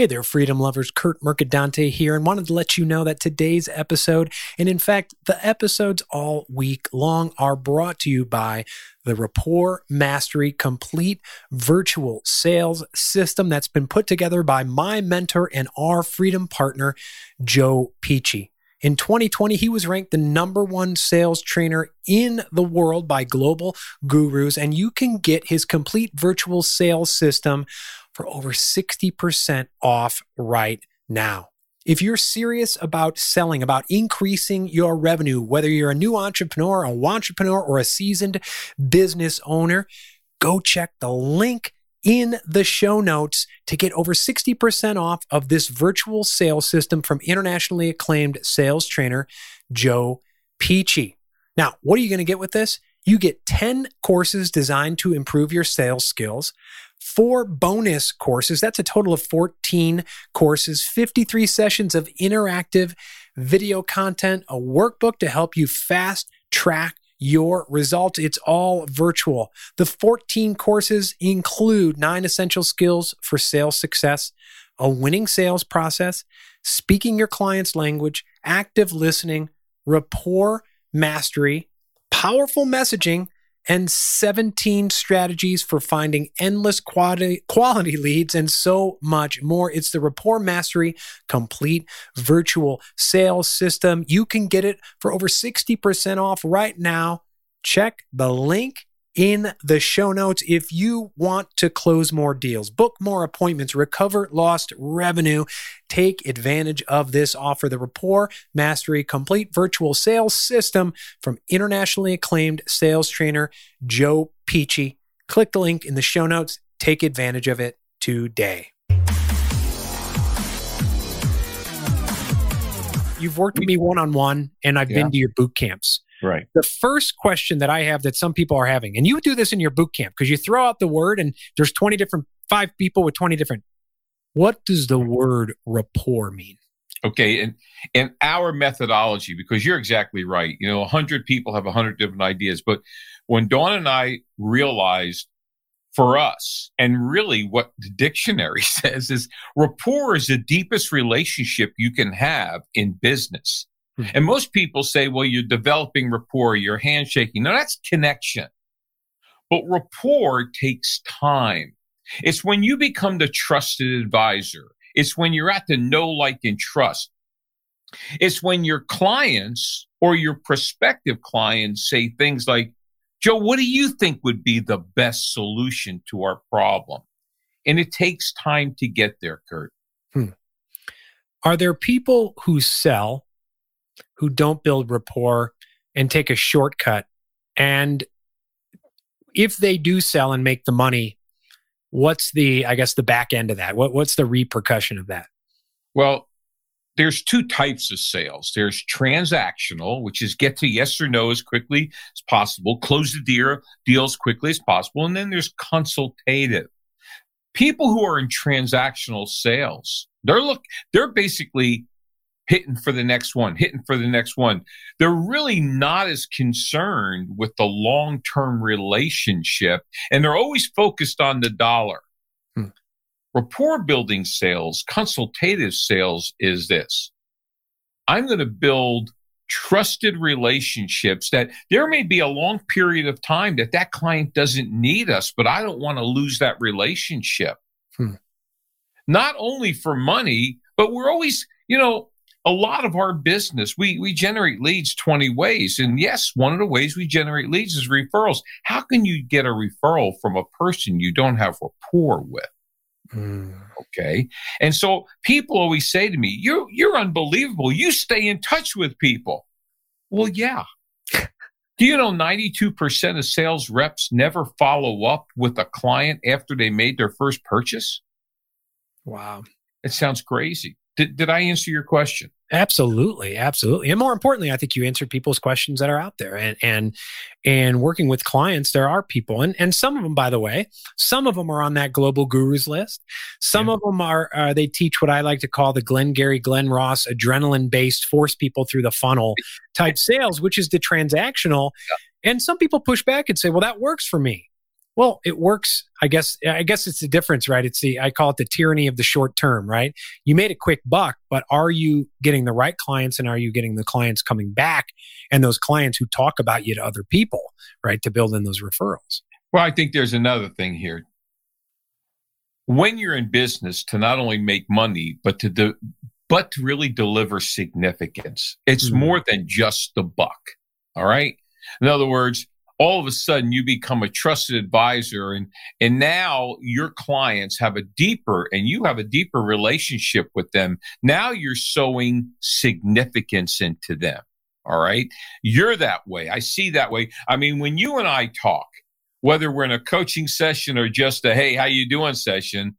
Hey there, freedom lovers. Kurt Mercadante here, and wanted to let you know that today's episode, and in fact, the episodes all week long, are brought to you by the Rapport Mastery Complete Virtual Sales System that's been put together by my mentor and our freedom partner, Joe Pici. In 2020, he was ranked the number one sales trainer in the world by global gurus, and you can get his complete virtual sales system for over 60% off right now. If you're serious about selling, about increasing your revenue, whether you're a new entrepreneur, a entrepreneur, or a seasoned business owner, go check the link in the show notes to get over 60% off of this virtual sales system from internationally acclaimed sales trainer Joe Pici. Now, what are you going to get with this? You get 10 courses designed to improve your sales skills, four bonus courses. That's a total of 14 courses, 53 sessions of interactive video content, a workbook to help you fast track your results. It's all virtual. The 14 courses include nine essential skills for sales success, a winning sales process, speaking your client's language, active listening, rapport mastery, powerful messaging, and 17 strategies for finding endless quality, quality leads and so much more. It's the Rapport Mastery Complete Virtual Sales System. You can get it for over 60% off right now. Check the link in the show notes if you want to close more deals, book more appointments, recover lost revenue. Take advantage of this offer the Rapport Mastery Complete Virtual Sales System from internationally acclaimed sales trainer Joe Pici. Click the link in the show notes. Take advantage of it today. You've worked with me one on one, and I've yeah. been to your boot camps. Right. The first question that I have that some people are having, and you do this in your boot camp because you throw out the word and there's 20 different, five people with 20 different. What does the word rapport mean? Okay. And in our methodology, because you're exactly right, you know, 100 people have 100 different ideas. But when Dawn and I realized for us, and really what the dictionary says is rapport is the deepest relationship you can have in business. Mm-hmm. And most people say, well, you're developing rapport, you're handshaking. No, that's connection. But rapport takes time. It's when you become the trusted advisor. It's when you're at the know, like, and trust. It's when your clients or your prospective clients say things like, Joe, what do you think would be the best solution to our problem? And it takes time to get there, Kurt. Hmm. Are there people who sell who don't build rapport and take a shortcut. And if they do sell and make the money, what's the, I guess, the back end of that? What, what's the repercussion of that? Well, there's two types of sales. There's transactional, which is get to yes or no as quickly as possible, close the deal, deal as quickly as possible. And then there's consultative. People who are in transactional sales, they're look, they're basically hitting for the next one, hitting for the next one. They're really not as concerned with the long term relationship and they're always focused on the dollar. Hmm. Rapport building sales, consultative sales is this I'm going to build trusted relationships that there may be a long period of time that that client doesn't need us, but I don't want to lose that relationship. Hmm. Not only for money, but we're always, you know, a lot of our business, we, we generate leads 20 ways. And yes, one of the ways we generate leads is referrals. How can you get a referral from a person you don't have rapport with? Mm. Okay. And so people always say to me, you're, you're unbelievable. You stay in touch with people. Well, yeah. Do you know 92% of sales reps never follow up with a client after they made their first purchase? Wow. It sounds crazy. Did, did I answer your question? Absolutely, absolutely. And more importantly, I think you answered people's questions that are out there. And and and working with clients, there are people, and and some of them, by the way, some of them are on that global gurus list. Some yeah. of them are uh, they teach what I like to call the Glengarry, Glen Ross adrenaline based, force people through the funnel type sales, which is the transactional. Yeah. And some people push back and say, well, that works for me. Well, it works. I guess. I guess it's the difference, right? It's the I call it the tyranny of the short term, right? You made a quick buck, but are you getting the right clients, and are you getting the clients coming back, and those clients who talk about you to other people, right, to build in those referrals? Well, I think there's another thing here. When you're in business, to not only make money, but to de- but to really deliver significance, it's mm-hmm. more than just the buck. All right. In other words, all of a sudden you become a trusted advisor and and now your clients have a deeper and you have a deeper relationship with them. Now you're sowing significance into them all right? You're that way. I see that way. I mean when you and i talk whether we're in a coaching session or just a hey how you doing? session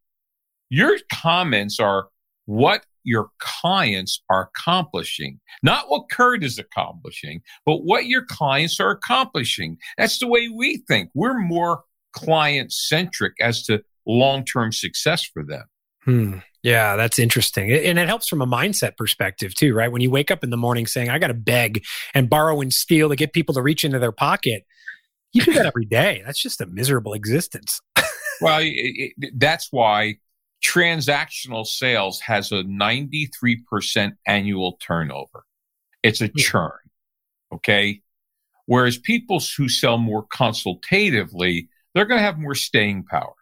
your comments are what your clients are accomplishing. Not what Kurt is accomplishing, but what your clients are accomplishing. That's the way we think. We're more client centric as to long term success for them. Hmm. Yeah, that's interesting. And it helps from a mindset perspective too, right? When you wake up in the morning saying, I got to beg and borrow and steal to get people to reach into their pocket, you do that every day. That's just a miserable existence. well, it, it, that's why transactional sales has a 93% annual turnover. It's a hmm. churn. Okay. Whereas people who sell more consultatively, they're going to have more staying power.